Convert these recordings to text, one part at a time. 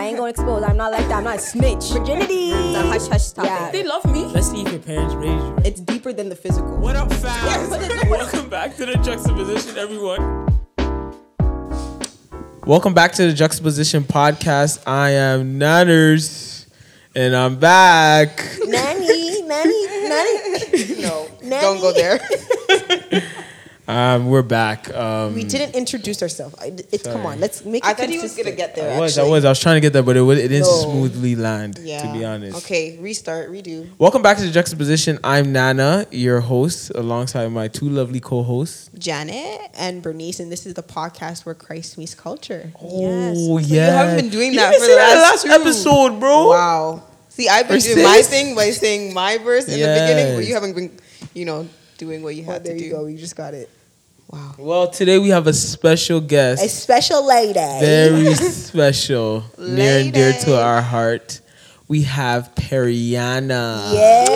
I ain't gonna expose. I'm not like that. I'm not a snitch. Virginity. The hush hush topic. Yeah. They love me. Let's see if your parents raised you. It's deeper than the physical. What up, fam? Welcome back to the juxtaposition, everyone. Welcome back to the juxtaposition podcast. I am Nanners, and I'm back. Nanny, nanny, nanny. No, Nanny. don't go there. Um, we're back. Um, We didn't introduce ourselves. I- It's come on. Let's make. I it thought he was gonna get there. I was, I was, I was trying to get there, but it, would- it didn't No. smoothly land. Yeah. To be honest. Okay, restart, redo. Welcome back to the juxtaposition. I'm Nana, your host, alongside my two lovely co-hosts. Janet and Bernice, and this is the podcast where Christ meets culture. Oh yes. You haven't been doing that for see the that last, two. episode, bro. Wow. See, I've been Or doing my thing by saying my verse in the beginning, but you haven't been, you know, doing what you Well, had there to you do. go. You just got it. Wow. Well, today we have a special guest. A special lady. very special, near and dear to our heart. We have Perryana. Yeah.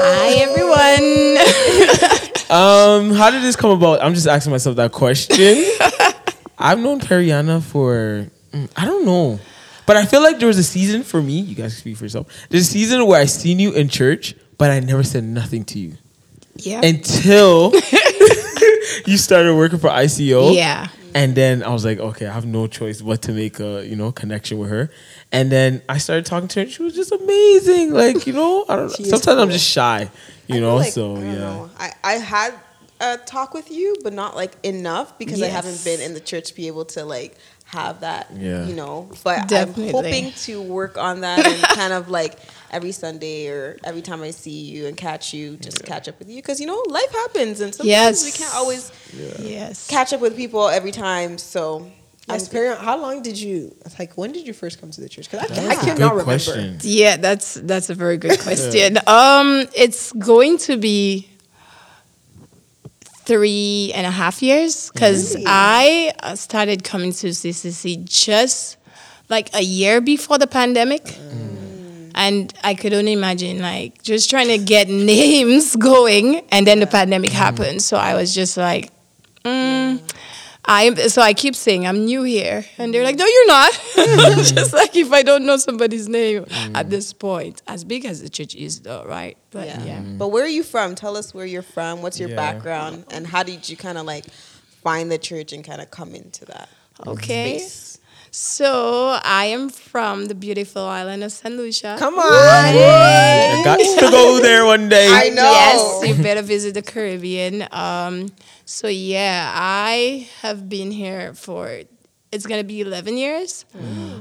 Hi everyone. Um, how did this come about? I'm just asking myself that question. I've known Perryana for mm, I don't know, but I feel like there was a season for me. You guys speak for yourself. There's a season where I seen you in church, but I never said nothing to you yeah. until you started working for ICO. yeah. And then I was like, okay, I have no choice but to make a you know connection with her. And then I started talking to her. and She was just amazing. Like you know, I don't. She is Sometimes I'm just shy. You I know, like- so I don't yeah. know. I, I had a talk with you, but not like enough because I haven't been in the church to be able to like have that, Yeah. you know. But Definitely. I'm hoping to work on that and kind of like every Sunday or every time I see you and catch you, just catch up with you because you know life happens and sometimes Yes. we can't always Yes. catch up with people every time. So Yes, I'm- parent. How long did you like? When did you first come to the church? Because I, That's I a cannot remember. question. Yeah, that's that's a very good question. Um, it's going to be three and a half years because Really? I uh, started coming to CCC just like a year before the pandemic. And I could only imagine, like, just trying to get names going, and then the pandemic happened. So I was just like, mm, I. So I keep saying I'm new here, and they're like, "No, you're not." just like if I don't know somebody's name at this point, as big as the church is, though, right? But yeah. yeah. But where are you from? Tell us where you're from. What's your Yeah. background, and how did you kind of like find the church and kind of come into that Okay. space? So I am from the beautiful island of St. Lucia. Come on. I got to go there one day. I know. Yes, you better visit the Caribbean. Um, so yeah, I have been here for it's gonna be eleven years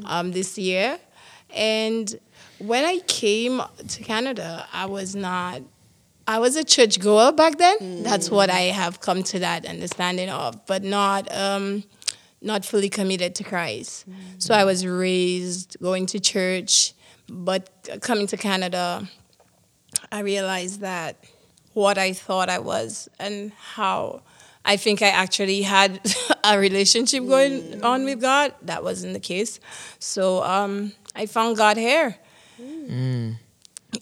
um, this year, and when I came to Canada, I was not. I was a church goer back then. That's what I have come to that understanding of, but not um, not fully committed to Christ. So I was raised going to church, but coming to Canada, I realized that what I thought I was and how I think I actually had a relationship going on with God, that wasn't the case. So um, I found God here.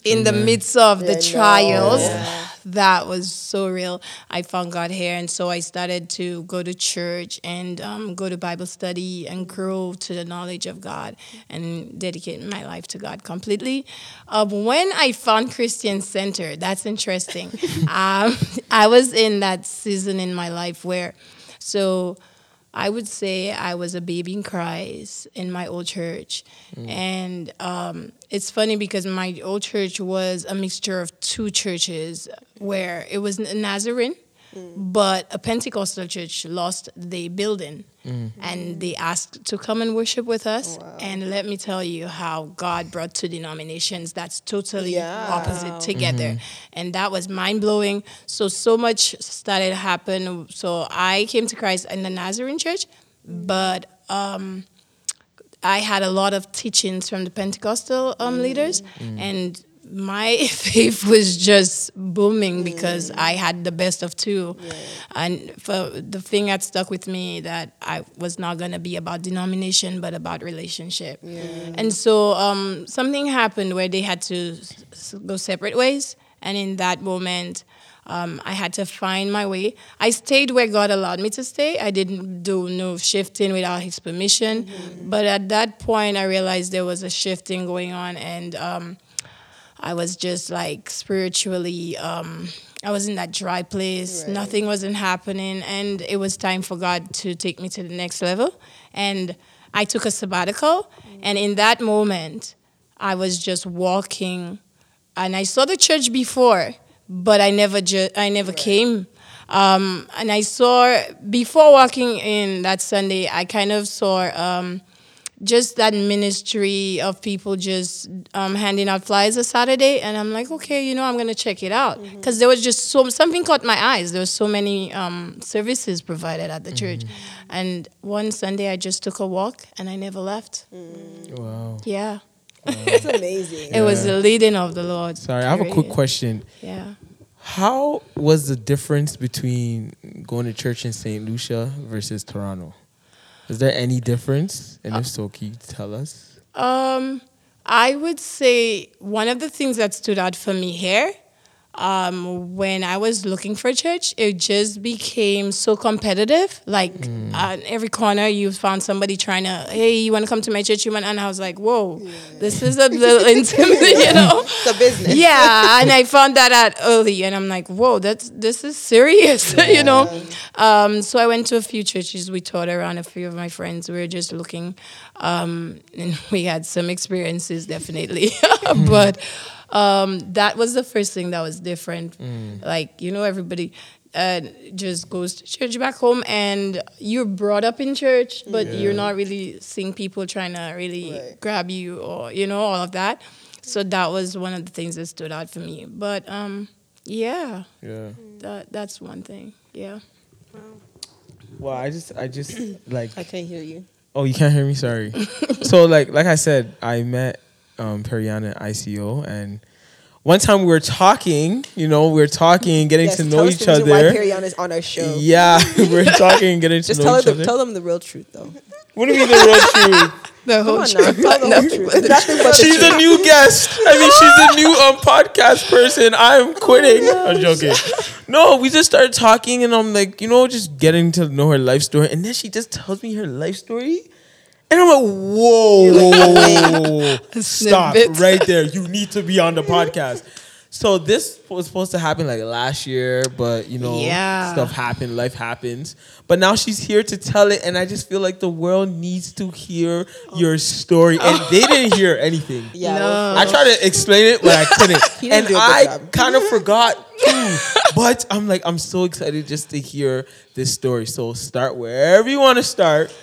In the midst of the I know. That was so real. I found God here, and so I started to go to church and um, go to Bible study and grow to the knowledge of God and dedicate my life to God completely. Um, when I found Christian Center, that's interesting. um, I was in that season in my life where, so. I would say I was a baby in Christ in my old church. And um, it's funny because my old church was a mixture of two churches where it was a Nazarene, but a Pentecostal church lost the building. Mm. And they asked to come and worship with us. Oh, and let me tell you how God brought two denominations that's totally Yeah. opposite together. Mm-hmm. And that was mind blowing. So, so much started to happen. So, I came to Christ in the Nazarene church, but um, I had a lot of teachings from the Pentecostal um, leaders, mm. and my faith was just booming because I had the best of two. And for the thing that stuck with me that I was not gonna be about denomination, but about relationship. And so um, something happened where they had to go separate ways, and in that moment. Um, I had to find my way. I stayed where God allowed me to stay. I didn't do no shifting without His permission. But at that point, I realized there was a shifting going on, and um, I was just like spiritually, um, I was in that dry place. Right. Nothing wasn't happening. And it was time for God to take me to the next level. And I took a sabbatical. And in that moment, I was just walking. And I saw the church before, but I never, ju- I never came. Um, and I saw, before walking in that Sunday, I kind of saw. Um, just that ministry of people just um, handing out flyers a Saturday, and I'm like, okay, you know, I'm gonna check it out because there was just so something caught my eyes. There was so many um, services provided at the church, and one Sunday I just took a walk and I never left. Wow. Yeah, It's amazing. it was the leading of the Lord. Sorry, I have a quick question. Yeah. How was the difference between going to church in St. Lucia versus Toronto? Is there any difference? And if so, can you tell us? Um, I would say one of the things that stood out for me here, um, when I was looking for a church, it just became so competitive. Like on every corner, you found somebody trying to, hey, you want to come to my church? You want? And I was like, whoa, this is a little intimidating, you know. It's a business. yeah, and I found that out early, and I'm like, whoa, that's this is serious, you know. Um, so I went to a few churches. We toured around a few of my friends. We were just looking, um, and we had some experiences, definitely. but um, that was the first thing that was different. Like you know, everybody. Uh, just goes to church back home, and you're brought up in church, but you're not really seeing people trying to really Right. grab you or you know all of that. So that was one of the things that stood out for me. But um, yeah, Yeah. that that's one thing. Yeah. Well, I just, I just like. I can't hear you. Oh, you can't hear me. Sorry. so, like, like I said, I met um, Perryana at ICO, and one time we were talking. You know, we were talking, getting Yes, to tell know us each the reason Why other. Perryana is on our show. Yeah, we we're talking, getting to Just know tell, her each the, other. tell them the real truth, though. what do you mean the real truth? The Come on now. Tell them the truth. Nothing but the She's truth. a new guest. I mean, she's a new um, podcast person. I'm quitting. I'm joking. No, we just started talking, and I'm like, you know, just getting to know her life story, and then she just tells me her life story, and I'm like, whoa, whoa, whoa, whoa, whoa. stop right there. You need to be on the podcast. So this was supposed to happen like last year, but you know, Yeah. stuff happened, life happens. But now she's here to tell it, and I just feel like the world needs to hear oh. your story, and they didn't hear anything. Yeah. No. I tried to explain it, but I couldn't. And do a good I kind of forgot too. But I'm like, I'm so excited just to hear this story. So start wherever you want to start.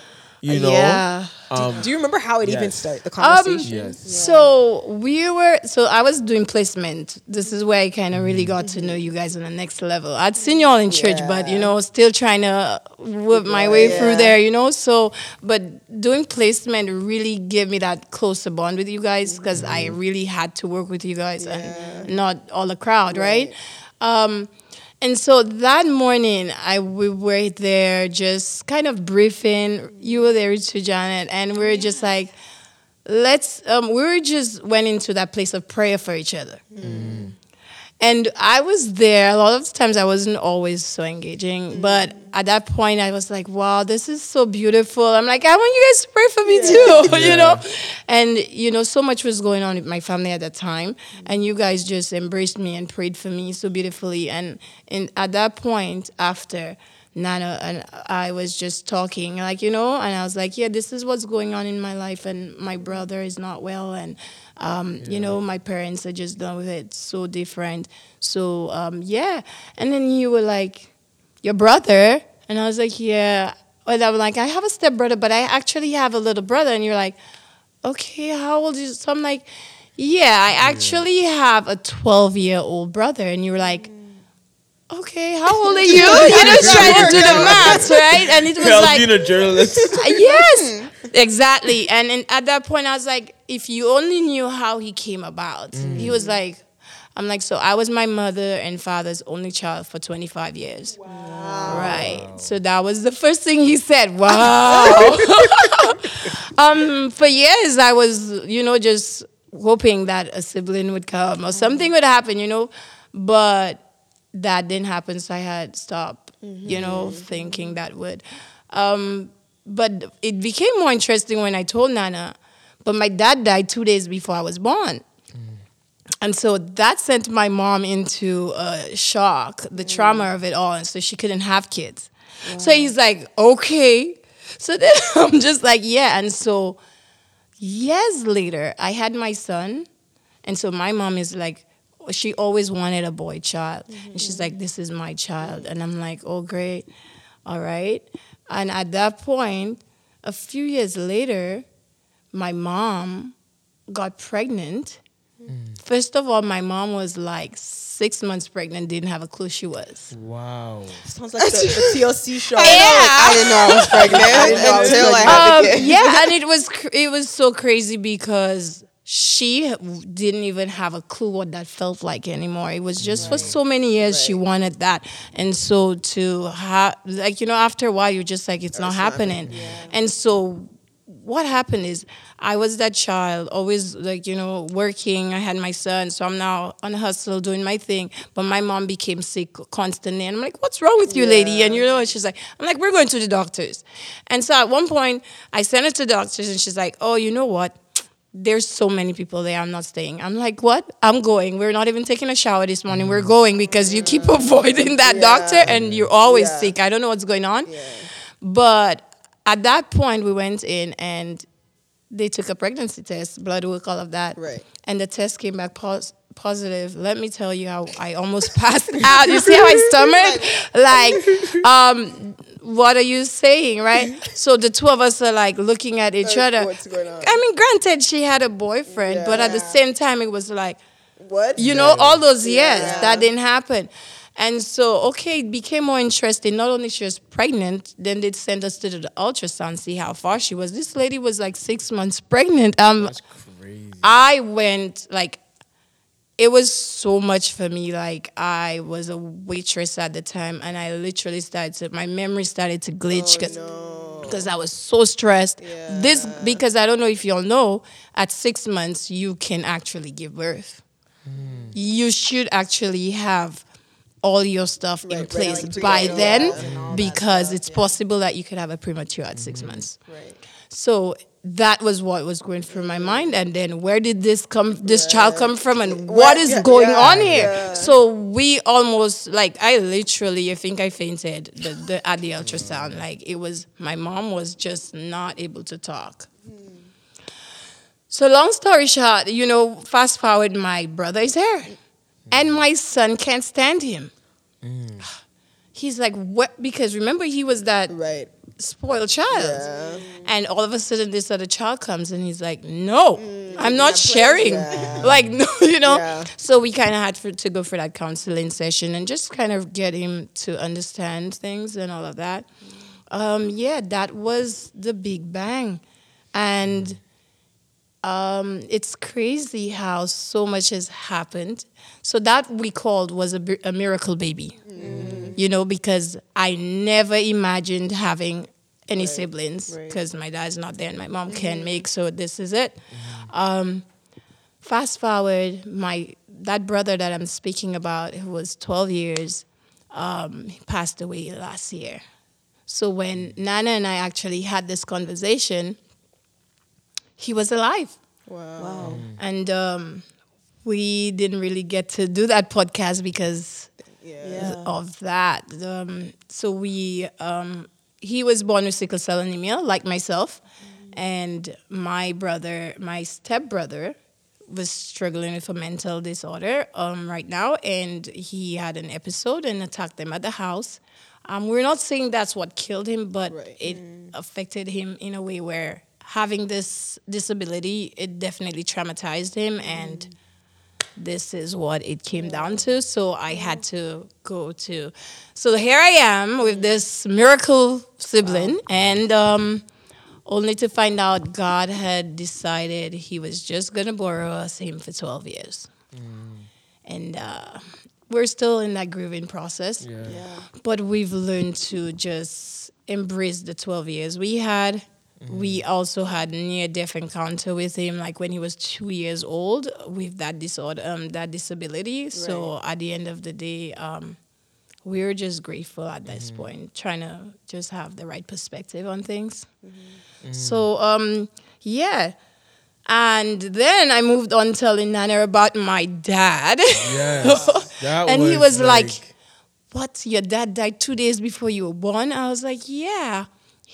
You know. Yeah. Um, Do you remember how it even started? The Um, conversation. yes. So we were. So I was doing placement. This is where I kind of really got to know you guys on the next level. I'd seen you all in church, but you know, still trying to whip my Yeah, way yeah. through there. You know, so but doing placement really gave me that closer bond with you guys because I really had to work with you guys and not all the crowd, right? Um, and so that morning, I we were there just kind of briefing. You were there too, Janet, and we were just like, let's. Um, we were just went into that place of prayer for each other. And I was there. A lot of times I wasn't always so engaging, mm. but at that point I was like, "Wow, this is so beautiful." I'm like, "I want you guys to pray for me too," you know. And you know, so much was going on with my family at that time, mm. and you guys just embraced me and prayed for me so beautifully. And and at that point, after Nana and I was just talking, like you know, and I was like, "Yeah, this is what's going on in my life, and my brother is not well, and." Um, You know, my parents are just done with it, so different. So um, yeah, and then you were like, "Your brother," and I was like, "Yeah." And I'm like, "I have a step brother, but I actually have a little brother." And you're like, "Okay, how old is?" So I'm like, "Yeah, I actually have a 12 year old brother," and you were like. Okay, how old are you? You know, trying to do the math, right? And it was I was like, being a journalist. yes, exactly. And, and at that point, I was like, if you only knew how he came about. He was like, I'm like, so I was my mother and father's only child for 25 years. Wow. Right. So that was the first thing he said. Wow. um, for years, I was, you know, just hoping that a sibling would come or something would happen, you know. But that didn't happen, so I had stopped, you know, mm-hmm. thinking that would. Um, but it became more interesting when I told Nana. But my dad died two days before I was born. Mm. And so that sent my mom into a shock, the mm. trauma of it all. And so she couldn't have kids. So he's like, okay. So then I'm just like, yeah. And so years later, I had my son. And so my mom is like, she always wanted a boy child. And she's like, this is my child. And I'm like, oh, great. All right. And at that point, a few years later, my mom got pregnant. First of all, my mom was like six months pregnant, didn't have a clue she was. Wow. Sounds like the, the TLC show. Yeah. I didn't know I was pregnant didn't know I was until I had Um, the kid. yeah, and it was cr- it was so crazy because she didn't even have a clue what that felt like anymore. It was just for so many years she wanted that, and so to have like you know after a while you're just like it's not happening, and so what happened is I was that child, always like, you know, working. I had my son, so I'm now on a hustle doing my thing. But my mom became sick constantly. And I'm like, what's wrong with you, lady? And you know, and she's like, I'm like, we're going to the doctors. And so at one point, I sent her to the doctors, and she's like, oh, you know what? There's so many people there. I'm not staying. I'm like, what? I'm going. We're not even taking a shower this morning. We're going because you keep avoiding that doctor and you're always Yeah. sick. I don't know what's going on. But at that point, we went in and they took a pregnancy test, blood work, all of that. Right. And the test came back pos- positive. Let me tell you how I almost passed out. You see how I stomached? Like, um, what are you saying, right? So the two of us are like looking at each Like, other. what's going on? I mean, granted, she had a boyfriend, but at the same time, it was like, What? you know, all those years Yeah. that didn't happen. And so, okay, it became more interesting. Not only she was pregnant, then they sent us to the ultrasound, see how far she was. This lady was like six months pregnant. Um, That's crazy. I went like, it was so much for me. Like I was a waitress at the time, and I literally started to my memory started to glitch oh, because because I was so stressed. This because I don't know if y'all know, at six months you can actually give birth. Hmm. You should actually have all your stuff in Right, right, place like by then and all that because it's possible that you could have a premature at six mm-hmm. months. Right. So that was what was going through my mind, and then where did this come, this child come from, and what is yeah, going yeah, on here? yeah. So we almost like I literally, I think I fainted the, the, at the ultrasound. Mm. Like it was, my mom was just not able to talk. Mm. So long story short, you know, fast forward, my brother is here, mm. and my son can't stand him. He's like, what? Because remember, he was that Right. Spoiled child. Yeah. And all of a sudden, this other child comes and he's like, No, I'm not sharing. Yeah. Like, no, you know? Yeah. So we kind of had for, to go for that counseling session and just kind of get him to understand things and all of that. Um, yeah, that was the big bang. And um, it's crazy how so much has happened. So that we called was a, a miracle baby, you know, because I never imagined having any siblings right. because my dad's not there and my mom can't make. So this is it. Um, fast forward, my that brother that I'm speaking about, who was 12 years, um, passed away last year. So when Nana and I actually had this conversation, he was alive. Wow. And um, we didn't really get to do that podcast because Yeah. of that. Um, so we, um, he was born with sickle cell anemia, like myself, and my brother, my stepbrother, was struggling with a mental disorder um, right now, and he had an episode and attacked them at the house. Um, we're not saying that's what killed him, but Right. it affected him in a way where having this disability, it definitely traumatized him, and this is what it came down to. So I had to go to. So here I am with this miracle sibling, and um, only to find out God had decided He was just gonna borrow us him for twelve years, and uh, we're still in that grieving process Yeah. Yeah. but we've learned to just embrace the 12 years we had we also had near death encounter with him like when he was two years old with that disorder um, that disability so at the end of the day um, we were just grateful at this point, trying to just have the right perspective on things. So, um, yeah. And then I moved on telling Nana about my dad. Yes. And he was like, What? Your dad died two days before you were born? I was like, Yeah.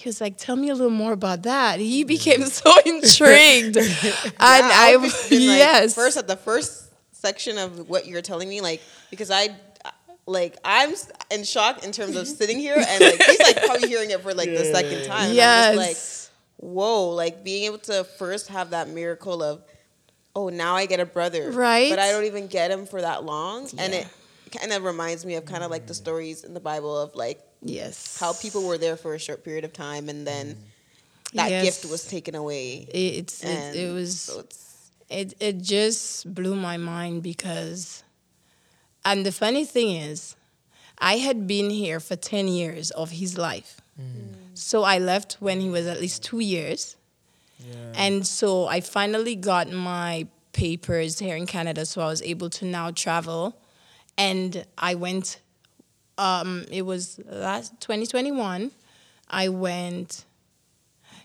He was like, Tell me a little more about that. He became so intrigued. and I, I've like, yes. First at the first section of what you're telling me, like because I. Like I'm in shock in terms of sitting here and like he's like probably hearing it for like the second time. and I'm just like, whoa, like being able to first have that miracle of, oh, now I get a brother. Right. But I don't even get him for that long. And it kind of reminds me of kind of like the stories in the Bible of like yes. how people were there for a short period of time and then mm-hmm. that Yes. gift was taken away. It's, it, it was. so it's it it just blew my mind because and the funny thing is I had been here for 10 years of his life. Mm. So I left when he was at least 2 years. And so I finally got my papers here in Canada so I was able to now travel and I went um it was last 2021 I went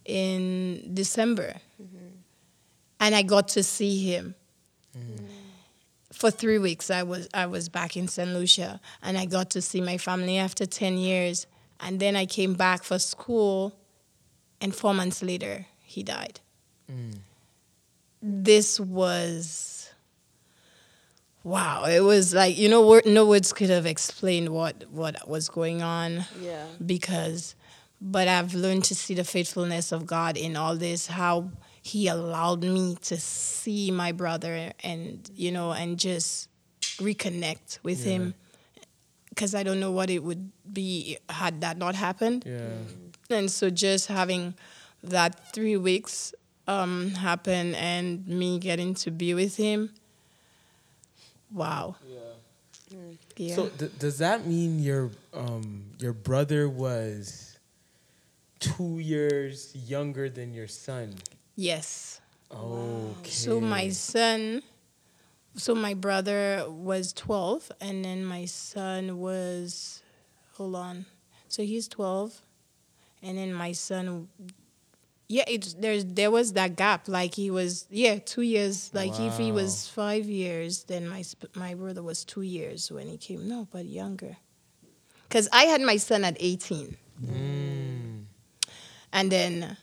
in December mm-hmm. and I got to see him. Mm-hmm. For three weeks, I was I was back in St. Lucia, and I got to see my family after ten years. And then I came back for school, and four months later, he died. Mm. This was wow! It was like you know, wor- no words could have explained what what was going on yeah. because but I've learned to see the faithfulness of God in all this how he allowed me to see my brother and you know and just reconnect with him because I don't know what it would be had that not happened Yeah. and so just having that 3 weeks um happen and me getting to be with him wow. Yeah. So th- does that mean your um your brother was two years younger than your son? yes. Okay. So my son, so my brother was 12, and then my son was, hold on, so he's 12, and then my son, yeah, it's there's there was that gap, like he was yeah two years, like if he was five years, then my my brother was two years when he came, no, but younger, because I had my son at 18, mm. and then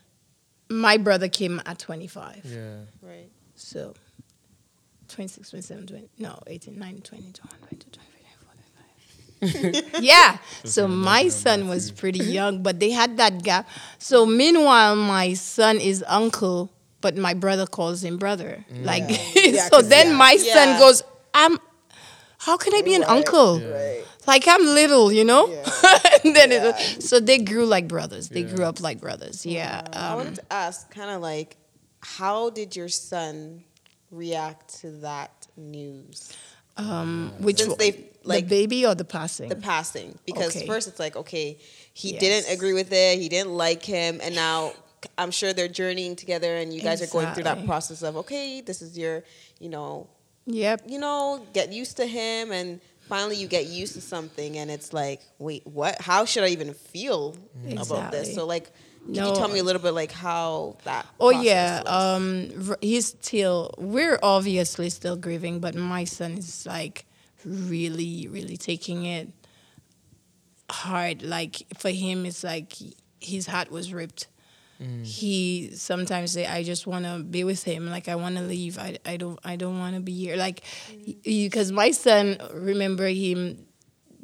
my brother came at 25. Yeah. Right. So 26, 27, 20, no, 18, 19, 20, 21, 22, 25. yeah. So my son was pretty young, but they had that gap. So meanwhile, my son is uncle, but my brother calls him brother. Like, Yeah, so 'cause, then yeah. my Yeah. son goes, I'm, how can I be an Right, uncle? Right. Like I'm little, you know? Yeah. and then Yeah. it, so they grew like brothers. They grew up like brothers. Yeah. I Um, wanted to ask, kind of like, how did your son react to that news? um, which Since they like the baby or the passing? the passing, because Okay. first it's like, okay, he Yes. didn't agree with it, he didn't like him, and now I'm sure they're journeying together, and you guys are going through that process of, okay, this is your, you know, Yep. you know, get used to him and finally you get used to something and it's like, wait, what? How should I even feel about this? So like can No. you tell me a little bit like how that Oh yeah, um, he's still. We're obviously still grieving, but my son is like really, really taking it hard. Like for him, it's like his heart was ripped. Mm. He sometimes say, "I just want to be with him. Like I want to leave. I, I don't I don't want to be here. Like mm. because my son, remember him."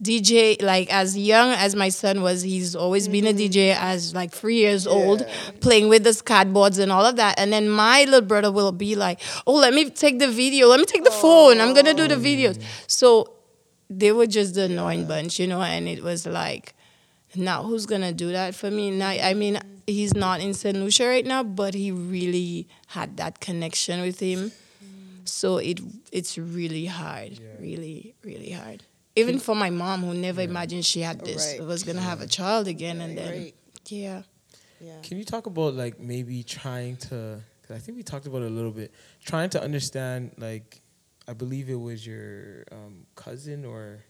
DJ like as young as my son was, he's always been a DJ mm-hmm. as like three years old, playing with the skateboards and all of that. And then my little brother will be like, "Oh, let me take the video. Let me take the phone. I'm gonna do the oh. videos." So they were just the annoying bunch, you know. And it was like, now who's gonna do that for me? Now, I mean, he's not in St. Lucia right now, but he really had that connection with him. Mm. So it it's really hard, really, really hard. Even for my mom, who never imagined she had this, Right. was gonna have a child again, and then Right. yeah, Yeah. Can you talk about like maybe trying to? Cause I think we talked about it a little bit. Trying to understand, like, I believe it was your um, cousin or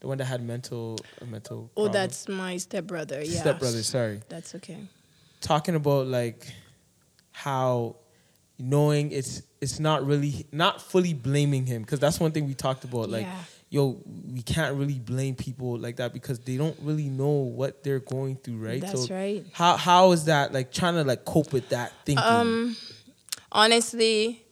the one that had mental uh, mental. Oh, problem. that's my stepbrother. Yeah. stepbrother. Sorry, That's okay. talking about like how knowing it's it's not really not fully blaming him because that's one thing we talked about. Like, Yeah. Yo, we can't really blame people like that because they don't really know what they're going through, right? That's right. How how is that like trying to like cope with that thinking? Um, honestly,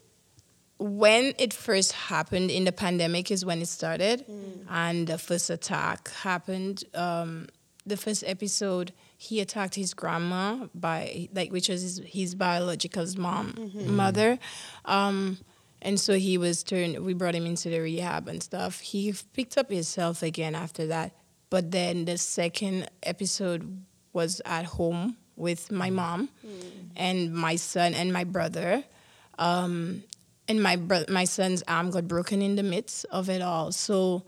when it first happened in the pandemic is when it started, and the first attack happened. Um, the first episode, he attacked his grandma by like, which was his, his biological mom, mother. Um, and so he was turned. We brought him into the rehab and stuff. He picked up himself again after that. But then the second episode was at home with my mom and my son and my brother. Um, and my bro- my son's arm got broken in the midst of it all. So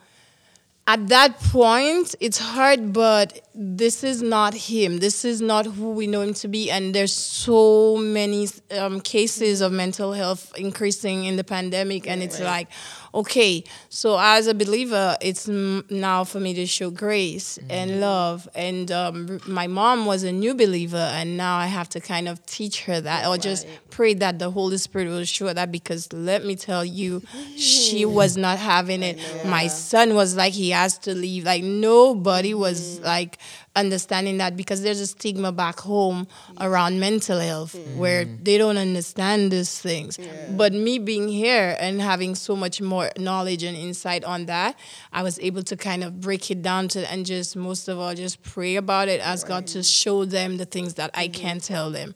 at that point, it's hard, but this is not him. This is not who we know him to be. And there's so many um, cases of mental health increasing in the pandemic. And it's like, okay, so as a believer, it's m- now for me to show grace and love. And um, r- my mom was a new believer, and now I have to kind of teach her that or just pray that the Holy Spirit will show that because let me tell you, she was not having it. My son was like, he has to leave. Like, nobody was like, understanding that because there's a stigma back home around mental health where they don't understand these things. But me being here and having so much more knowledge and insight on that, I was able to kind of break it down to and just most of all just pray about it, ask God to show them the things that I can't tell them.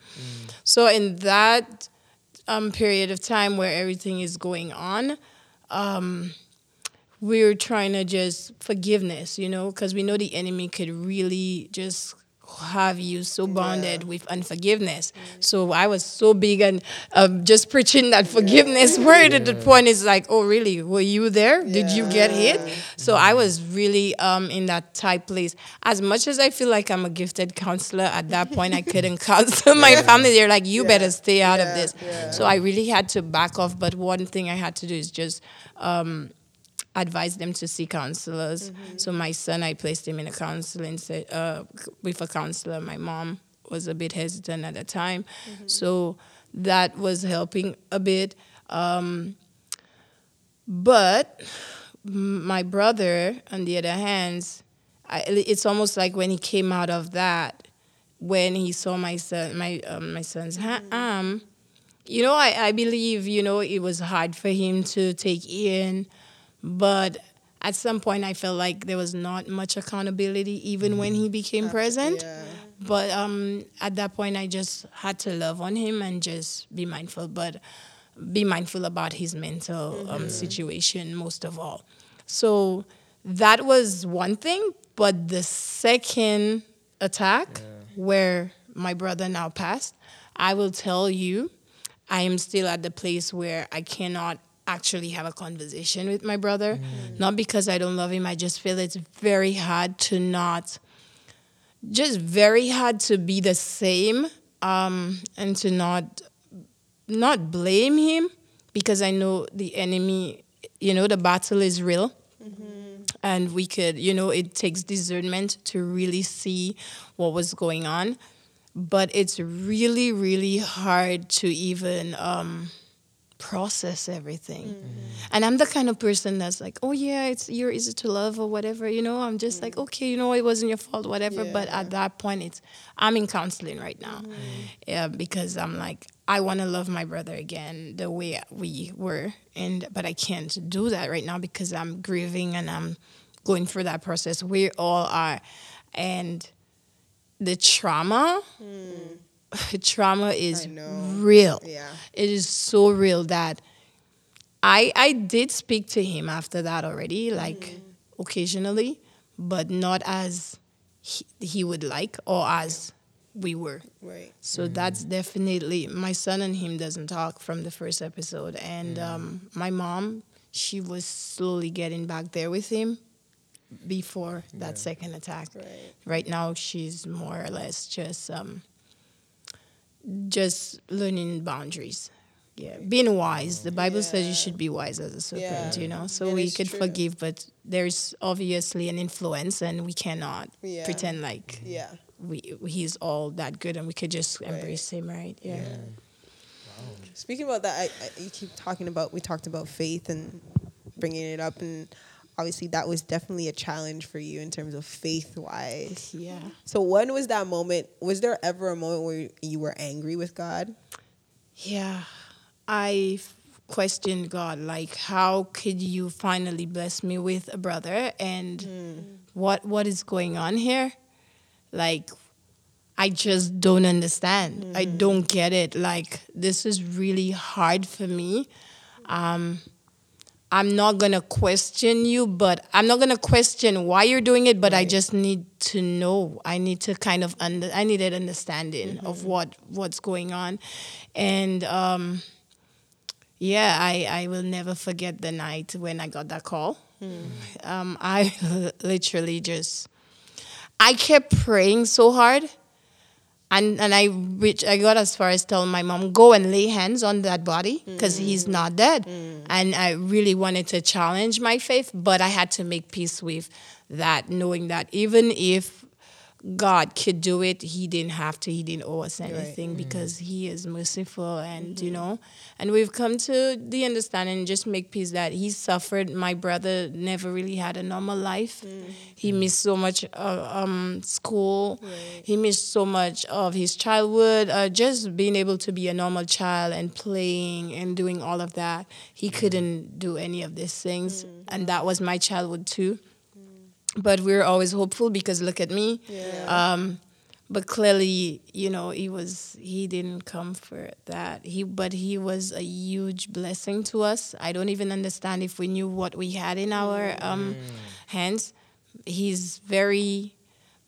So in that um, period of time where everything is going on, um, we're trying to just forgiveness, you know, because we know the enemy could really just have you so bonded with unforgiveness. So I was so big and um, just preaching that forgiveness word at the point is like, oh really? Were you there? Did you get hit? So I was really um, in that tight place. As much as I feel like I'm a gifted counselor, at that point I couldn't counsel my family. They're like, you better stay out of this. So I really had to back off. But one thing I had to do is just um, advise them to see counselors. So my son, I placed him in a counseling se- uh, with a counselor. My mom was a bit hesitant at the time, so that was helping a bit. Um, but my brother, on the other hand, I, it's almost like when he came out of that, when he saw my son, my um, my son's ha- arm, you know, I, I believe, you know, it was hard for him to take in, but at some point I felt like there was not much accountability even when he became present. But um, at that point, I just had to love on him and just be mindful, but be mindful about his mental um, situation most of all. So that was one thing. But the second attack, where my brother now passed, I will tell you, I am still at the place where I cannot actually have a conversation with my brother. Not because I don't love him, I just feel it's very hard to not, just very hard to be the same um, and to not not blame him because I know the enemy, you know, the battle is real. And we could, you know, it takes discernment to really see what was going on. But it's really, really hard to even um, process everything. Mm. Mm. And I'm the kind of person that's like, oh yeah, it's you're easy to love or whatever, you know. I'm just like, mm. okay, you know, it wasn't your fault, whatever. But at that point, it's I'm in counseling right now, yeah, because I'm like, I want to love my brother again the way we were, and but I can't do that right now because I'm grieving and I'm going through that process. We all are, and the trauma. Trauma is real. Yeah. It is so real that I I did speak to him after that already, like occasionally, but not as he, he would like or as we were. Right. So that's definitely my son and him doesn't talk from the first episode, and um, my mom she was slowly getting back there with him before that second attack. Right. Right now she's more or less just um, just learning boundaries yeah, being wise. The Bible says you should be wise as a serpent, Yeah. you know. So That we could true. forgive, but there's obviously an influence, and we cannot Yeah. pretend like Yeah. we he's all that good, and we could just embrace him, right? Yeah. Speaking about that, I, I, you keep talking about. We talked about faith and bringing it up, and obviously that was definitely a challenge for you in terms of faith wise. Yeah. So when was that moment? Was there ever a moment where you were angry with God? Yeah, I questioned God, like, how could you finally bless me with a brother, and what what is going on here? Like, I just don't understand. I don't get it. Like, this is really hard for me. Um, I'm not gonna question you, but I'm not gonna question why you're doing it. But I just need to know. I need to kind of under. I need an understanding of what what's going on, and um, yeah, I I will never forget the night when I got that call. Um, I literally just I kept praying so hard. And and I reach I got as far as telling my mom go and lay hands on that body because mm. he's not dead, mm. and I really wanted to challenge my faith, but I had to make peace with that, knowing that even if God could do it, He didn't have to. He didn't owe us anything because He is merciful, and you know, and we've come to the understanding, just make peace that He suffered. My brother never really had a normal life. He missed so much uh, um, school. He missed so much of his childhood. Uh, just being able to be a normal child and playing and doing all of that, he couldn't do any of these things, and that was my childhood too but we're always hopeful because look at me. Um, but clearly, you know, he was he didn't come for that. He but he was a huge blessing to us. I don't even understand if we knew what we had in our um, hands. He's very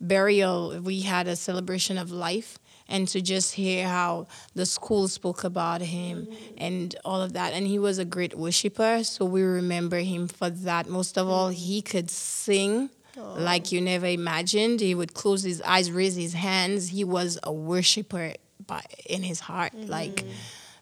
burial. We had a celebration of life. And to just hear how the school spoke about him and all of that. And he was a great worshiper. So we remember him for that. Most of all, he could sing like you never imagined. He would close his eyes, raise his hands. He was a worshiper by, in his heart. Like,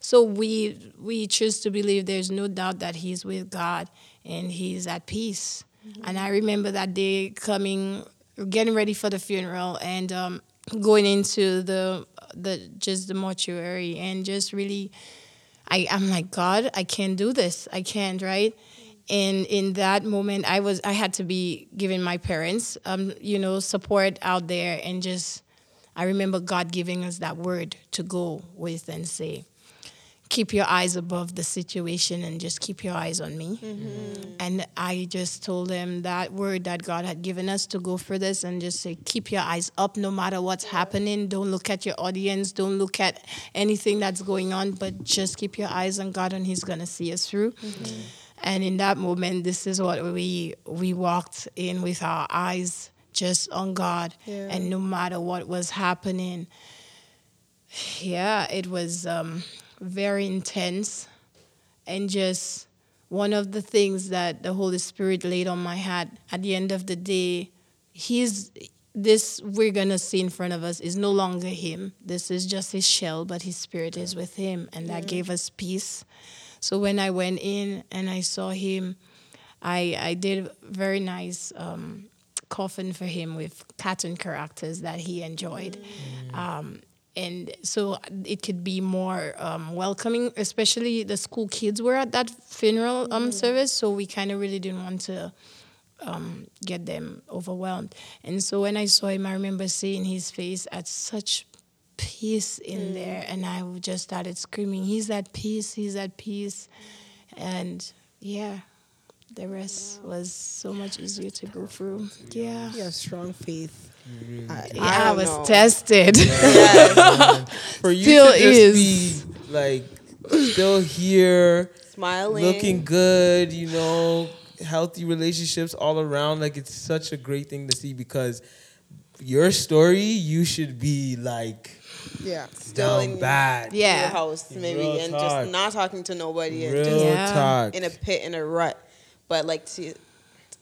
so we we choose to believe there's no doubt that he's with God and he's at peace. And I remember that day coming, getting ready for the funeral, and um, going into the the just the mortuary, and just really, I I'm like God, I can't do this. I can't, right? And in that moment, I was I had to be giving my parents, um, you know, support out there, and just I remember God giving us that word to go with and say, keep your eyes above the situation and just keep your eyes on me. And I just told them that word that God had given us to go for this and just say, keep your eyes up no matter what's happening. Don't look at your audience. Don't look at anything that's going on, but just keep your eyes on God and He's going to see us through. And in that moment, this is what we we walked in with our eyes just on God, Yeah. and no matter what was happening, yeah, it was um, very intense, and just one of the things that the Holy Spirit laid on my heart. At the end of the day, He's this we're gonna see in front of us is no longer Him. This is just His shell, but His Spirit is with Him, and that gave us peace. So when I went in and I saw him, I I did a very nice um, coffin for him with cartoon characters that he enjoyed. Um, and so it could be more um, welcoming, especially the school kids were at that funeral um, service, so we kind of really didn't want to um, get them overwhelmed. And so when I saw him, I remember seeing his face at such peace in mm. there, and I just started screaming, "He's at peace! He's at peace!" And yeah, the rest was so much easier to go through. Yeah, You have strong faith. I- yeah, I I, was know. tested. For you Still to just is. be like still here, Smiling. looking good, you know, healthy relationships all around. Like it's such a great thing to see because your story, you should be like yeah. Still in bad. Yeah. your house maybe Real and talk. just not talking to nobody and Real just Yeah. talk. in a pit in a rut. But like to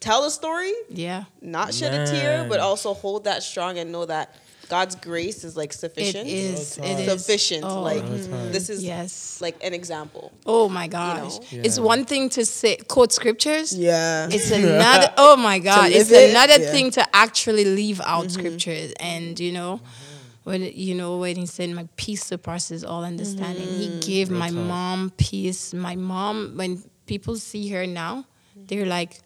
tell a story, yeah, not shed a tear, but also hold that strong and know that God's grace is like sufficient. It is. All It the is sufficient. Oh, like All the this is yes. like an example. Oh my gosh! know? It's one thing to say quote scriptures. Yeah. It's another. Oh my God! live It's it, another yeah. thing to actually leave out mm-hmm. scriptures, and you know, when you know when he said, "My peace surpasses all understanding," he gave my talk. mom peace. My mom, when people see her now, they're like,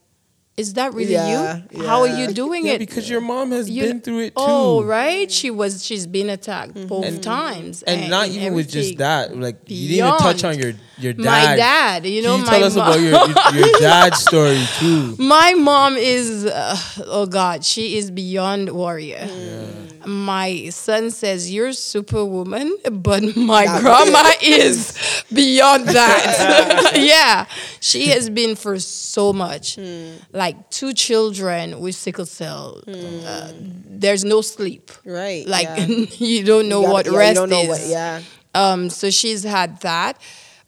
"Is that really Yeah, you? How are you doing Yeah, it?" because your mom has You- been through it too. Oh, right. She was. She's been attacked both times, And, not even with just that, like you didn't even touch on your your dad. My dad, you know, Can you my tell us mom. about your, your your dad's story too. My mom is, uh, oh God, she is beyond warrior. My son says, You're superwoman, but my grandma is beyond that. yeah. She has been for so much. Like two children with sickle cell. Uh, there's no sleep. right. Like, yeah. you don't know gotta- what yeah, rest is. what- yeah. Um, so she's had that.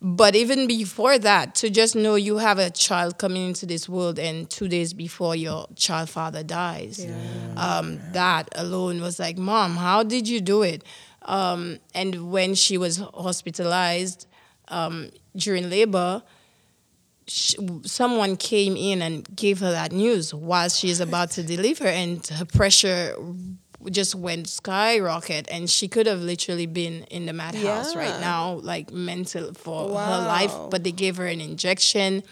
But even before that, to just know you have a child coming into this world and two days before your child father dies, um, that alone was like, Mom, how did you do it? Um, and when she was hospitalized um, during labor, sh someone came in and gave her that news while she's about to deliver, and her pressure just went skyrocket, and she could have literally been in the madhouse right now, like mental for her life. But they gave her an injection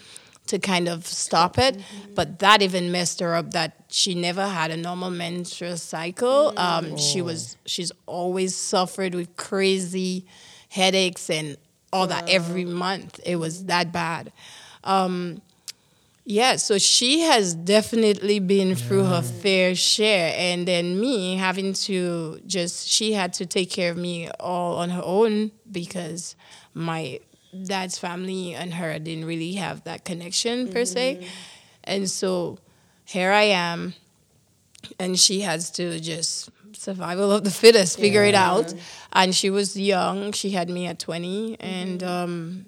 to kind of stop it, but that even messed her up. That she never had a normal menstrual cycle. Um, She was she's always suffered with crazy headaches and all that every month. It was that bad. Um, yeah, so she has definitely been through her fair share. And then me having to just, she had to take care of me all on her own because my dad's family and her didn't really have that connection per se. And so here I am, and she has to just survival of the fittest, figure it out. And she was young. She had me at 20, and um,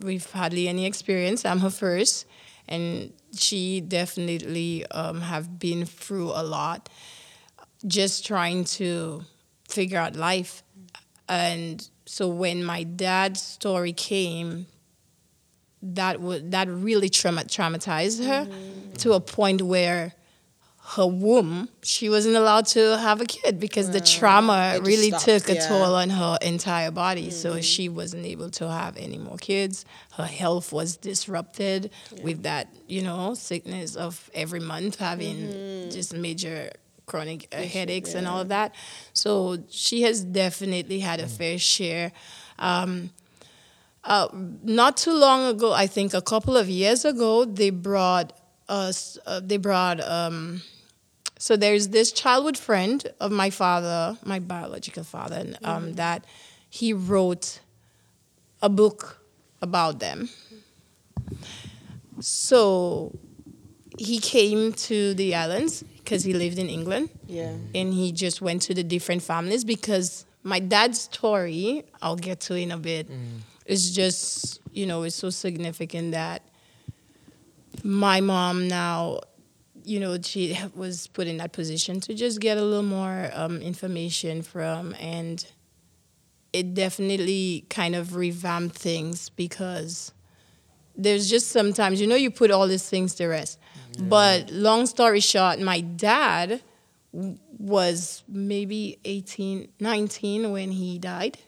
we've hardly any experience. I'm her first, and she definitely um, have been through a lot, just trying to figure out life. And so when my dad's story came, that would that really trauma- traumatized her to a point where her womb she wasn't allowed to have a kid because the trauma It really stopped, took a yeah. toll on her entire body. So she wasn't able to have any more kids. Her health was disrupted with that you know sickness of every month having just major chronic uh, headaches and all of that. So she has definitely had a fair share. Um, uh, not too long ago, I think a couple of years ago, they brought us. Uh, they brought. Um, so there's this childhood friend of my father, my biological father, and, um, that he wrote a book about them. So he came to the islands because he lived in England Yeah. and he just went to the different families because my dad's story I'll get to in a bit is just you know it's so significant that my mom now you know she was put in that position to just get a little more um, information from and it definitely kind of revamped things because there's just sometimes you know you put all these things to rest. But long story short my dad was maybe 18 19 when he died.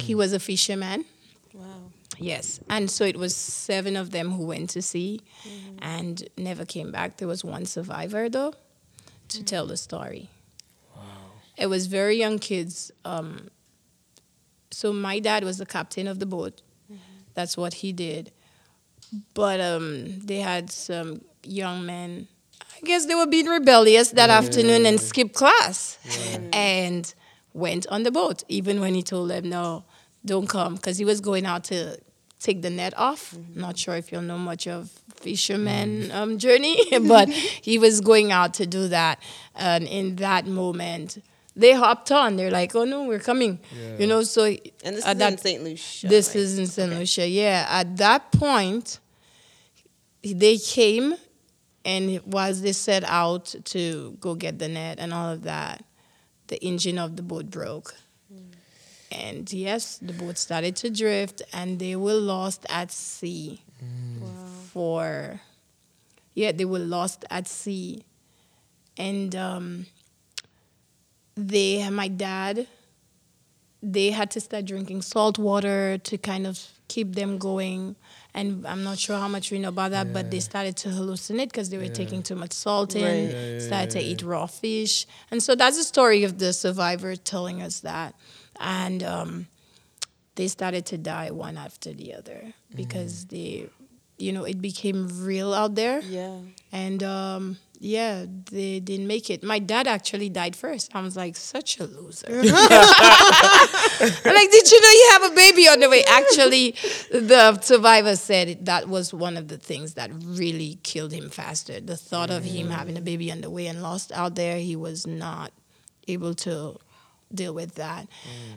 He was a fisherman. Yes. And so it was seven of them who went to sea and never came back. There was one survivor though to tell the story. Wow. it was very young kids um, so my dad was the captain of the boat. That's what he did. But um, they had some young men. I guess they were being rebellious that afternoon and skipped class and went on the boat, even when he told them, no, don't come, because he was going out to take the net off. Mm-hmm. Not sure if you'll know much of fisherman mm-hmm. um, journey, but he was going out to do that. And in that moment, they hopped on. They're like, oh no, we're coming. You know, so And this is that in St. Lucia. this right? is in St. Lucia, yeah. At that point, they came, and whilst they set out to go get the net and all of that, the engine of the boat broke. And yes, the boat started to drift and they were lost at sea for, yeah, they were lost at sea. And um, they, my dad, they had to start drinking salt water to kind of keep them going. And I'm not sure how much we know about that, but they started to hallucinate because they were taking too much salt in, Right. Yeah, yeah, started to yeah, eat raw fish. And so that's the story of the survivor telling us that. And um, they started to die one after the other because they, you know, it became real out there. Yeah. And um, yeah, they didn't make it. My dad actually died first. I was like, such a loser. Like, did you know you have a baby on the way? Actually, the survivor said that was one of the things that really killed him faster. The thought of him having a baby on the way and lost out there, he was not able to deal with that.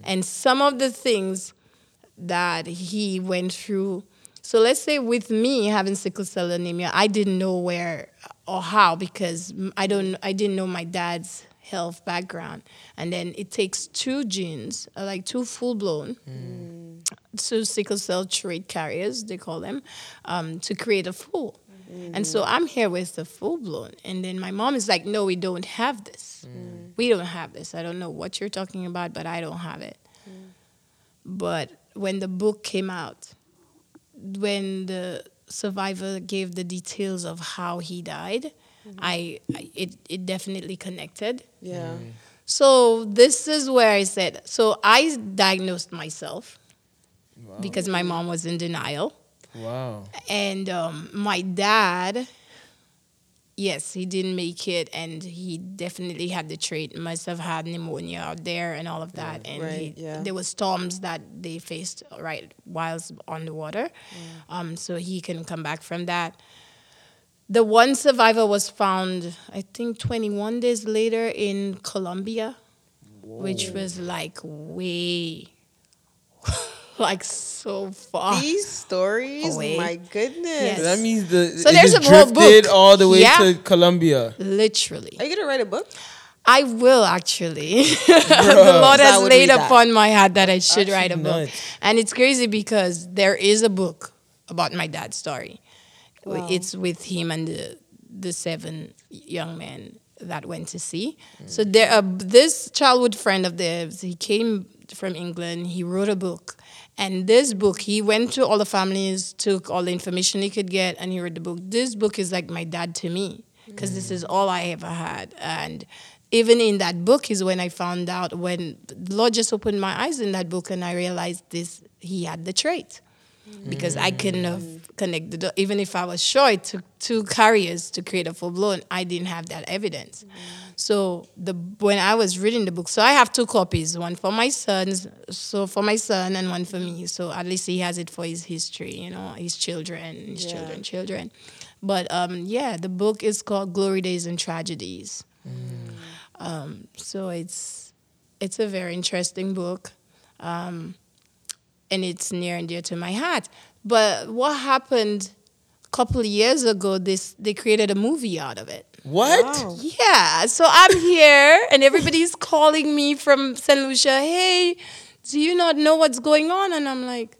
And some of the things that he went through. So let's say with me having sickle cell anemia, I didn't know where or how because I don't I didn't know my dad's health background. And then it takes two genes, uh, like two full blown, two sickle cell trait carriers, they call them, um, to create a full. And so I'm here with the full blown. And then my mom is like, no, we don't have this. Mm. We don't have this. I don't know what you're talking about, but I don't have it. Mm. But when the book came out, when the survivor gave the details of how he died, mm-hmm. I, I it, it definitely connected. Yeah. Mm. So this is where I said, so I diagnosed myself because my mom was in denial. Wow. And um, my dad, yes, he didn't make it, and he definitely had the trait. Must have had pneumonia out there and all of that. and right, he, yeah. there was storms that they faced right whilst on the water, um, so he couldn't come back from that. The one survivor was found, I think, 21 days later in Colombia, which was like way, like so far. These stories, Away. my goodness. Yes. That means the So there's a whole drifted book. all the way Yeah. to Colombia. Literally. Are you gonna write a book? I will actually. the Lord has laid read that. upon my heart that I should write a book. nuts. And it's crazy because there is a book about my dad's story. It's with him and the, the seven young men that went to sea. So there, uh, this childhood friend of theirs, he came from England. He wrote a book, and this book, he went to all the families, took all the information he could get, and he wrote the book. This book is like my dad to me because this is all I ever had, and even in that book is when I found out when the Lord just opened my eyes in that book, and I realized this he had the trait because I couldn't have connected. Even if I was sure it took two carriers to create a full blown, I didn't have that evidence. So the when I was reading the book, so I have two copies, one for my sons, so for my son, and one for me. So at least he has it for his history, you know, his children, his Yeah. children, children. But um, yeah, the book is called Glory Days and Tragedies. Um, so it's it's a very interesting book um, and it's near and dear to my heart. But what happened a couple of years ago? This they created a movie out of it. What? Wow. Yeah, so I'm here and everybody's calling me from St. Lucia. Hey, do you not know what's going on? And I'm like,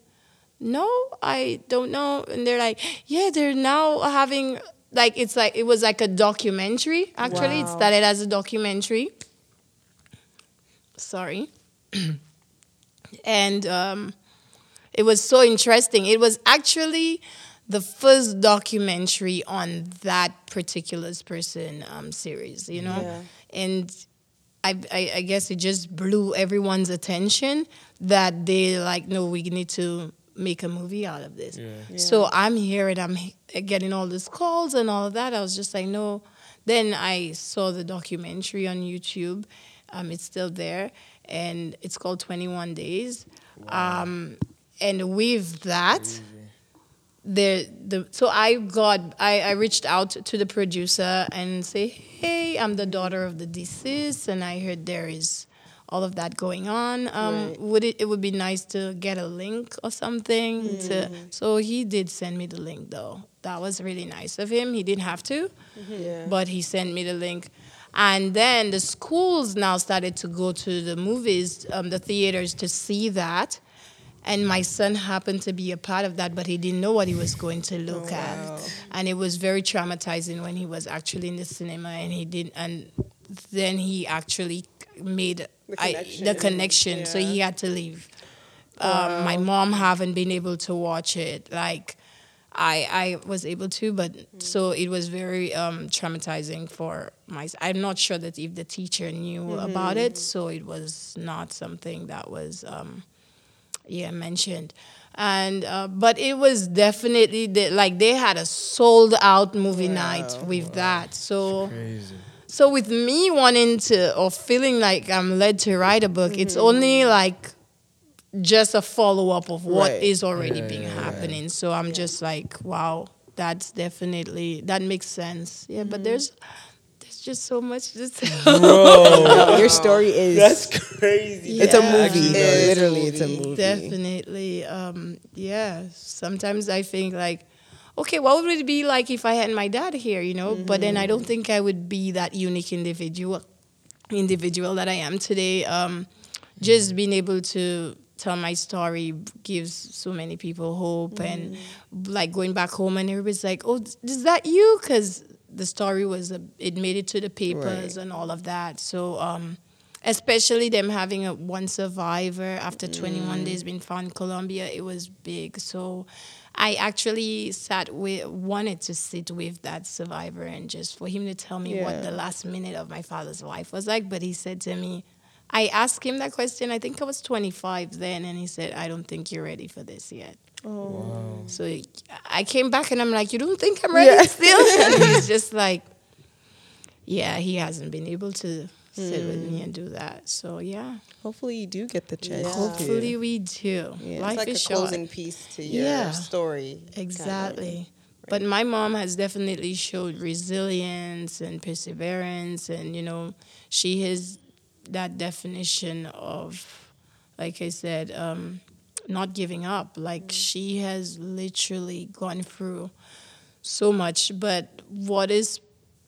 no, I don't know. And they're like, yeah, they're now having like it's like it was like a documentary. Actually, it started as a documentary. Sorry. and um, it was so interesting. It was actually the first documentary on that particular person um, series, you know? Yeah. And I, I, I guess it just blew everyone's attention that they like, no, we need to make a movie out of this. Yeah. So I'm here and I'm getting all these calls and all of that. I was just like, no. Then I saw the documentary on YouTube. Um, it's still there, and it's called 21 Days. Um, and with that, the the so I got I, I reached out to the producer and say, hey, I'm the daughter of the deceased, and I heard there is all of that going on. Um, Right. Would it it would be nice to get a link or something? Mm-hmm. To so he did send me the link though. That was really nice of him. He didn't have to, Yeah. but he sent me the link. And then the schools now started to go to the movies, um, the theaters to see that. And my son happened to be a part of that, but he didn't know what he was going to look Oh, at. And it was very traumatizing when he was actually in the cinema and he didn't. And then he actually made The I, connection. the connection. So he had to leave. Um, my mom haven't been able to watch it. Like I I was able to, but so it was very um, traumatizing for my. I'm not sure that if the teacher knew about it, so it was not something that was um, yeah mentioned. And uh, but it was definitely the, like they had a sold out movie night with that. So Crazy. so with me wanting to or feeling like I'm led to write a book, it's only like just a follow up of what Right. is already Yeah, being yeah, yeah. happening. So I'm just like, wow, that's definitely that makes sense. Yeah, but there's there's just so much to tell. Bro, Your story is that's crazy. it's a movie. Actually, it's a Literally, it's a movie. Definitely. Um, yeah. Sometimes I think like, okay, what would it be like if I had my dad here, you know? But then I don't think I would be that unique individual individual that I am today. Um, just being able to tell my story gives so many people hope and like going back home and everybody's like, oh, is that you? Because the story was, a, it made it to the papers and all of that. So, um, especially them having a one survivor after 21 days being found in Colombia, it was big. So I actually sat with, wanted to sit with that survivor and just for him to tell me what the last minute of my father's life was like. But he said to me, I asked him that question, I think I was 25 then, and he said, I don't think you're ready for this yet. Oh. So I came back and I'm like, You don't think I'm ready Yeah. still? And he's just like, Yeah, he hasn't been able to sit with Hmm. me and do that. So yeah. Hopefully, you do get the chance. Yeah. Hopefully we do. Yeah. Life It's like a is short. closing piece to your Yeah. story. Exactly. But my mom has definitely showed resilience and perseverance, and you know, she has that definition of, like I said, um, not giving up. Like mm. she has literally gone through so much. But what is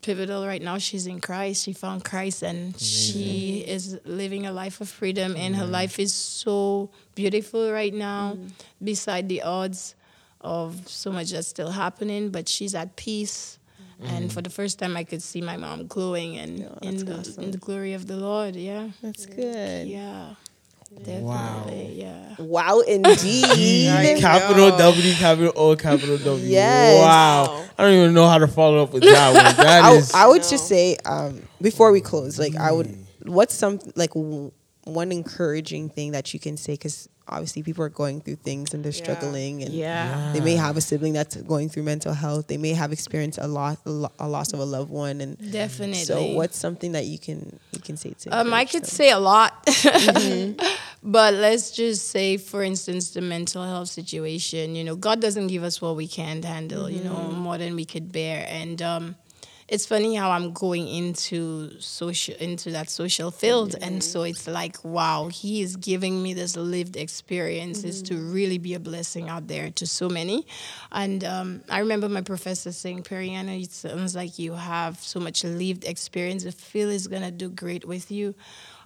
pivotal right now? She's in Christ. She found Christ, and she is living a life of freedom, and her life is so beautiful right now, mm. beside the odds of so much that's still happening, but she's at peace. Mm. And for the first time, I could see my mom glowing and oh, Yeah, in, the, awesome. in the glory of the Lord. Yeah. That's good. Yeah. Definitely. Wow. Yeah. Wow, indeed. capital W, capital O, capital W. Yes. Wow. I don't even know how to follow up with that one. That I, is. I would No. just say um, before we close, like I would, what's some like w- one encouraging thing that you can say? Because obviously people are going through things and they're Yeah. struggling, and Yeah. they may have a sibling that's going through mental health. They may have experienced a loss, a loss of a loved one, and Definitely. so what's something that you can you can say to? Um, I could them? say a lot, but let's just say, for instance, the mental health situation. You know, God doesn't give us what we can't handle. You know, more than we could bear. And um, it's funny how I'm going into social into that social field, and so it's like, wow, He is giving me this lived experiences to really be a blessing out there to so many. And um, I remember my professor saying, Perryana, it sounds like you have so much lived experience. The field is gonna do great with you.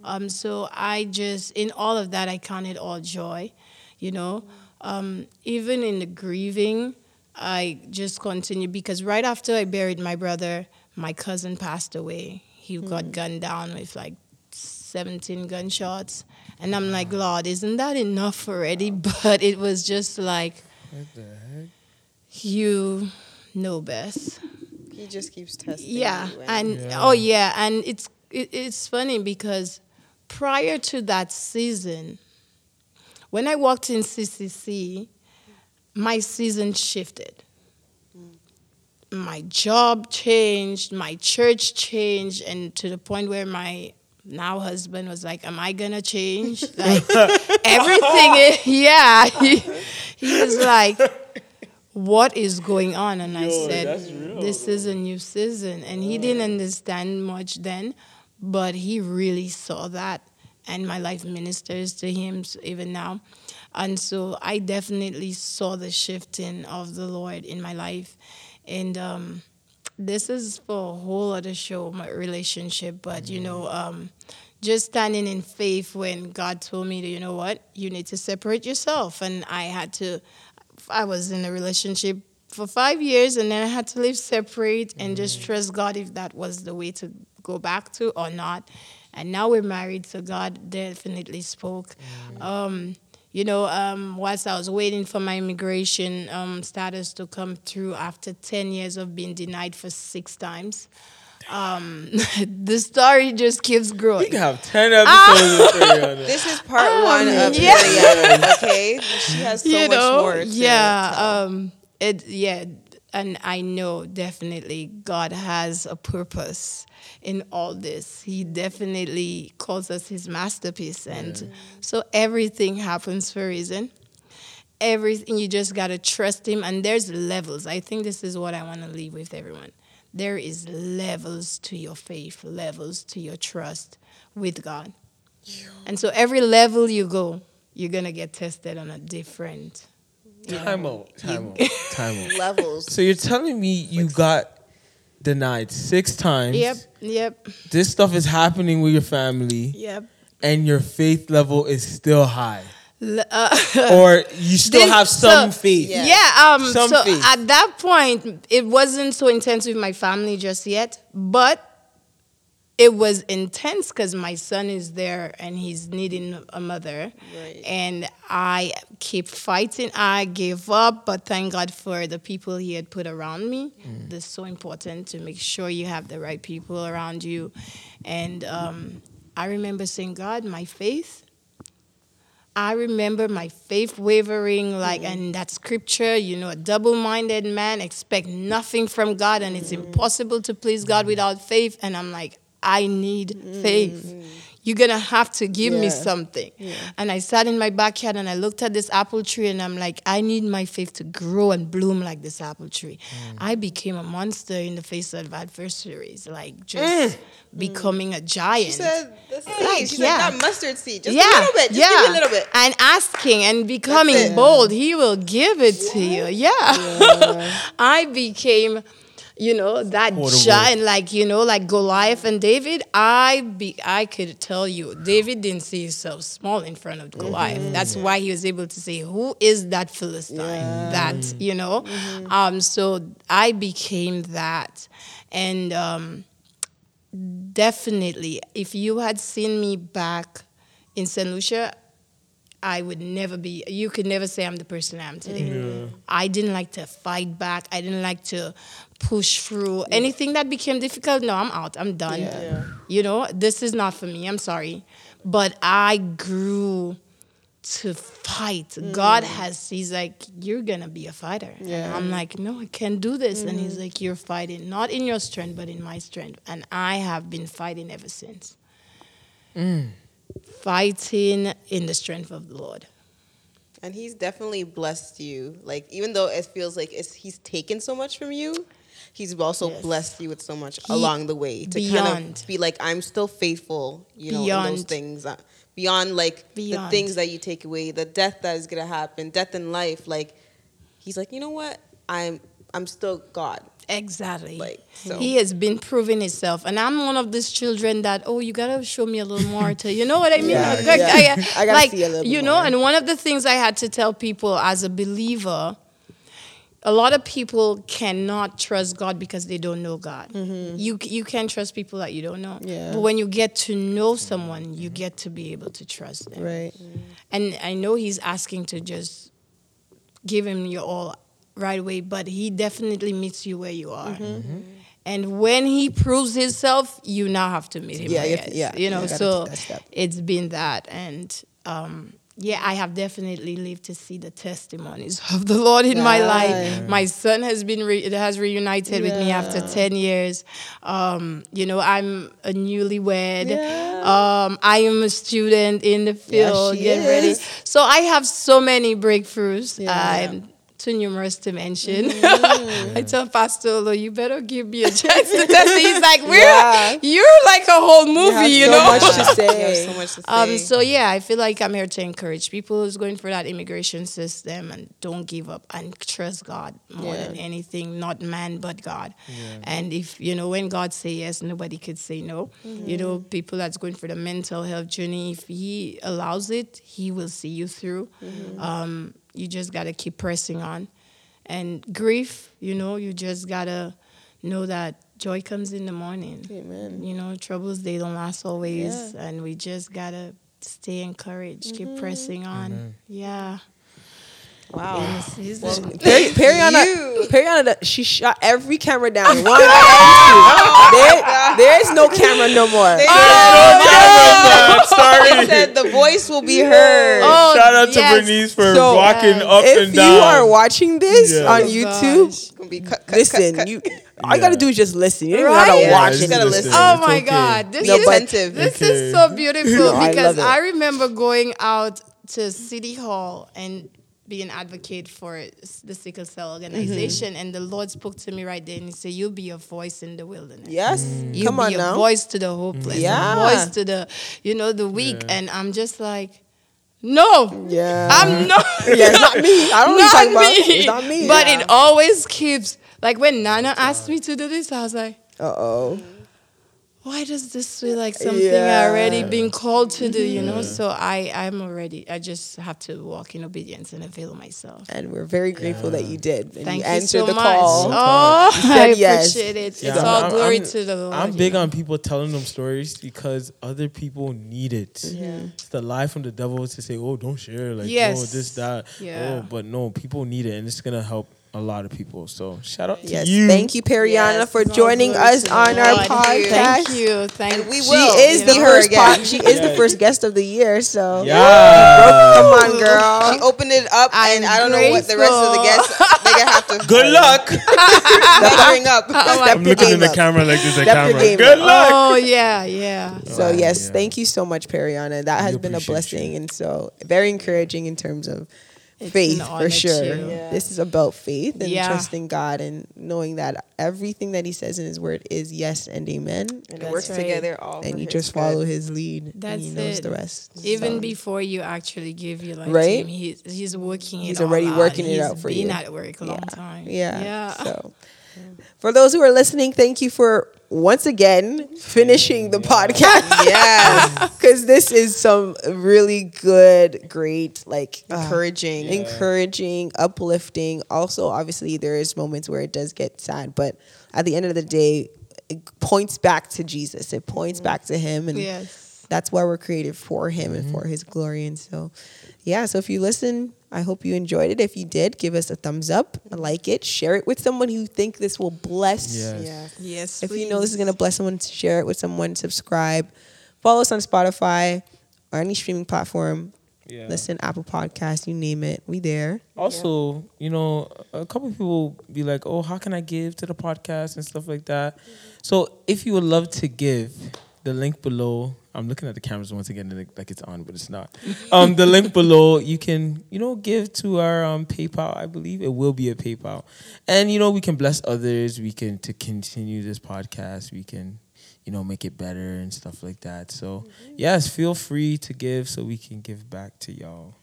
Um, so I just, in all of that, I count it all joy, you know. Um, even in the grieving, I just continue because right after I buried my brother, my cousin passed away. He got hmm. gunned down with like 17 gunshots. And I'm like, Lord, isn't that enough already? But it was just like, What the heck? you know best. He just keeps testing. Yeah, you and Yeah. oh yeah, and it's it, it's funny because prior to that season, when I walked in CCC, my season shifted. My job changed, my church changed, and to the point where my now husband was like, "Am I gonna change?" Like everything, is, yeah. He, he was like, what is going on? And I Yo, said, this is a new season. And he didn't understand much then, but he really saw that. And my life ministers to him even now. And so I definitely saw the shifting of the Lord in my life. And um, this is for a whole other show, my relationship. But you know, um, just standing in faith when God told me, to, you know what, you need to separate yourself, and I had to. I was in a relationship for five years, and then I had to live separate and just trust God if that was the way to go back to or not. And now we're married, so God definitely spoke. Um, you know, um, whilst I was waiting for my immigration um, status to come through after 10 years of being denied for six times, um, the story just keeps growing. We can have 10 episodes of This is part one of Um, yeah. Perryana, okay? She has so you much know, more to yeah, tell. um, it, yeah, and I know definitely God has a purpose in all this. He definitely calls us His masterpiece, and so everything happens for a reason. Everything you just gotta trust Him, and there's levels. I think this is what I want to leave with everyone. There is levels to your faith, levels to your trust with God. And so every level you go, you're gonna get tested on a different. Time out. Time out. Time out. levels. So you're telling me you got denied six times. Yep, yep, This stuff is happening with your family, yep. and your faith level is still high, uh, or you still Then- have some so- faith. Yeah. Yeah, um, Some so faith. at that point, it wasn't so intense with my family just yet, but it was intense because my son is there and he's needing a mother. Right. And I keep fighting. I gave up, but thank God for the people he had put around me. Mm. That's so important to make sure you have the right people around you. And um, I remember saying, God, my faith I remember my faith wavering, like, mm. and that scripture, you know, a double minded man expect nothing from God, and it's mm. impossible to please God without faith. And I'm like, I need faith. You're gonna have to give me Yeah. something. And I sat in my backyard and I looked at this apple tree, and I'm like, I need my faith to grow and bloom like this apple tree. Mm. I became a monster in the face of adversaries, like just mm. becoming a giant. She said the seed. Like, She's yeah. like that mustard seed. Just yeah, a little bit. Just yeah. give me a little bit. And asking and becoming bold, he will give it to you. Yeah. I became, you know, that giant, like, you know, like Goliath and David. I be I could tell you, David didn't see himself small in front of Goliath. That's why he was able to say, Who is that Philistine? That, you know? Um, so I became that. And um definitely if you had seen me back in St. Lucia, I would never be you could never say I'm the person I am today. I didn't like to fight back. I didn't like to push through. Anything that became difficult, no, I'm out. I'm done. Yeah. You know, this is not for me. I'm sorry. But I grew to fight. Mm-hmm. God has he's like, You're gonna be a fighter. And I'm like, No, I can't do this. And he's mm-hmm. like, You're fighting, not in your strength, but in my strength. And I have been fighting ever since. Mm. Fighting in the strength of the Lord. And he's definitely blessed you. Like even though it feels like it's, he's taken so much from you, he's also Yes. blessed you with so much He- along the way to kind of be like, I'm still faithful. You know, in those Beyond. things uh, beyond like the things that you take away, the death that is gonna happen, death in life. Like he's like, you know what? I'm I'm still God. Exactly. Like, so- He has been proving himself. And I'm one of these children that, oh, you gotta show me a little more to you know what I mean? Yeah, Like, yeah. I, I gotta like, see a little bit you know, more. and one of the things I had to tell people as a believer, a lot of people cannot trust God because they don't know God. You you can't trust people that you don't know. Mm-hmm. Yeah. But when you get to know someone, you get to be able to trust them. Right. And I know he's asking to just give him your all right away, but he definitely meets you where you are. Mm-hmm. And when he proves himself, you now have to meet him. Yeah, where you he have to- is, yeah, you know. you So take that step. it's been that, and um, yeah, I have definitely lived to see the testimonies of the Lord in my life. My son has been re- it has reunited with me after ten years. Um, you know, I'm a newlywed. Yeah. Um, I am a student in the field, getting ready. So I have so many breakthroughs. Yeah. Um, too numerous to mention. I tell Pastor Olo, you better give me a chance to test it. He's like, we're Yeah. you're like a whole movie, you, so know. much to You say. so much to say. Um, so yeah, I feel like I'm here to encourage people who's going through that immigration system and don't give up and trust God more Yeah. than anything, not man but God. And if you know when God say yes, nobody could say no. You know, people that's going through the mental health journey, if He allows it, He will see you through. Um, you just gotta keep pressing on. And grief, you know, you just gotta know that joy comes in the morning. Amen. You know, troubles they don't last always, and we just gotta stay encouraged, keep mm-hmm. pressing on. Yeah. wow. Yes, he's a- Perry, Perryana, You. Perryana, she shot every camera down. One, two. There, there is no camera no more. They Oh, said- Sorry. They said the voice will be heard. Oh, Shout out to yes. Bernice for So, walking yes. up if and down. If you are watching this Yeah. on Oh, YouTube, gosh. Gonna be cut, cut, listen. cut, cut. You all you gotta do is just listen. You don't Right? gotta watch just it. gotta listen. Oh It's my okay. God, this Be is attentive. This Okay. is so beautiful No, because love it. I, remember going out to City Hall and being advocate for the sickle cell organization, Mm-hmm. and the Lord spoke to me right there and He said, "You'll be a voice in the wilderness." Yes, You come on be a now. voice to the hopeless, Yeah. a voice to the, you know, the weak, and I'm just like, no, Yeah, I'm not. yeah, it's not me. I don't know what you're not talking about. It's not me. But it always keeps like when Nana asked me to do this, I was like, Uh oh. Why does this feel like something Yeah. I already been called to do? You know, mm-hmm. so I I'm already. I just have to walk in obedience and avail myself. And we're very grateful that you did. And Thank you you, answered so the much. call. Oh, said I yes. appreciate it. Yeah, it's all I'm- glory I'm- to the Lord. I'm you big know. on people telling them stories because other people need it. Mm-hmm. Yeah. It's the lie from the devil to say, "Oh, don't share," like, "Oh, this, that." Yeah. Oh, but no, people need it, and it's gonna help a lot of people. So shout out to you. thank you, Perryana, Yes, for joining us on our Lord. podcast. Thank you. Thank And we She will is see the first. again. Po- she is the first guest of the year. So Yeah. come on, girl. She opened it up, I'm and I don't know what the rest of the grateful. guests. They gonna have to Good luck. measuring up. Oh I'm looking in the up. camera like there's a Step camera. Good up. luck. Oh yeah, yeah. So yes, yeah. thank you so much, Perryana. That has We been a blessing you. and so very encouraging in terms of It's faith for sure. Yeah. This is about faith and Yeah. trusting God and knowing that everything that He says in His Word is yes and amen. And it works right. together all. for and you his just good. follow His lead. That's and He knows it. the rest. Even So, before you actually give your life Right? to him, he's he's working it He's all already out. working it He's out for been you. at work a long Yeah. time. Yeah. Yeah. So, for those who are listening, thank you for once again finishing the podcast. Yes. Because this is some really good, great, like uh, encouraging. encouraging, uplifting. Also, obviously, there is moments where it does get sad, but at the end of the day, it points back to Jesus. It points back to Him, and Yes. that's why we're created for Him and for His glory. And so, yeah. So if you listen, I hope you enjoyed it. If you did, give us a thumbs up, like it, share it with someone who you think this will bless. Yes. Yes. Yes. If you know this is gonna bless someone, share it with someone. Subscribe, follow us on Spotify or any streaming platform. Yeah. Listen, Apple Podcast, you name it, we there. Also, you know, a couple people be like, "Oh, how can I give to the podcast and stuff like that?" So, if you would love to give, the link below. I'm looking at the cameras once again, like- like it's on, but it's not. Um, the link below, you can, you know, give to our um, PayPal. I believe it will be a PayPal, and you know, we can bless others. We can to continue this podcast. We can, you know, make it better and stuff like that. So, yes, feel free to give so we can give back to y'all.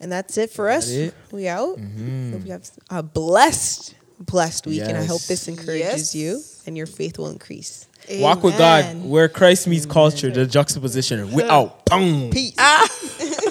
And that's it for That us. it? We out. Mhm. Hope you have a blessed, blessed week, and I hope this encourages Yes. you and your faith will increase. Walk with God, where Christ meets culture, the juxtaposition. We out. Boom. Peace. Ah.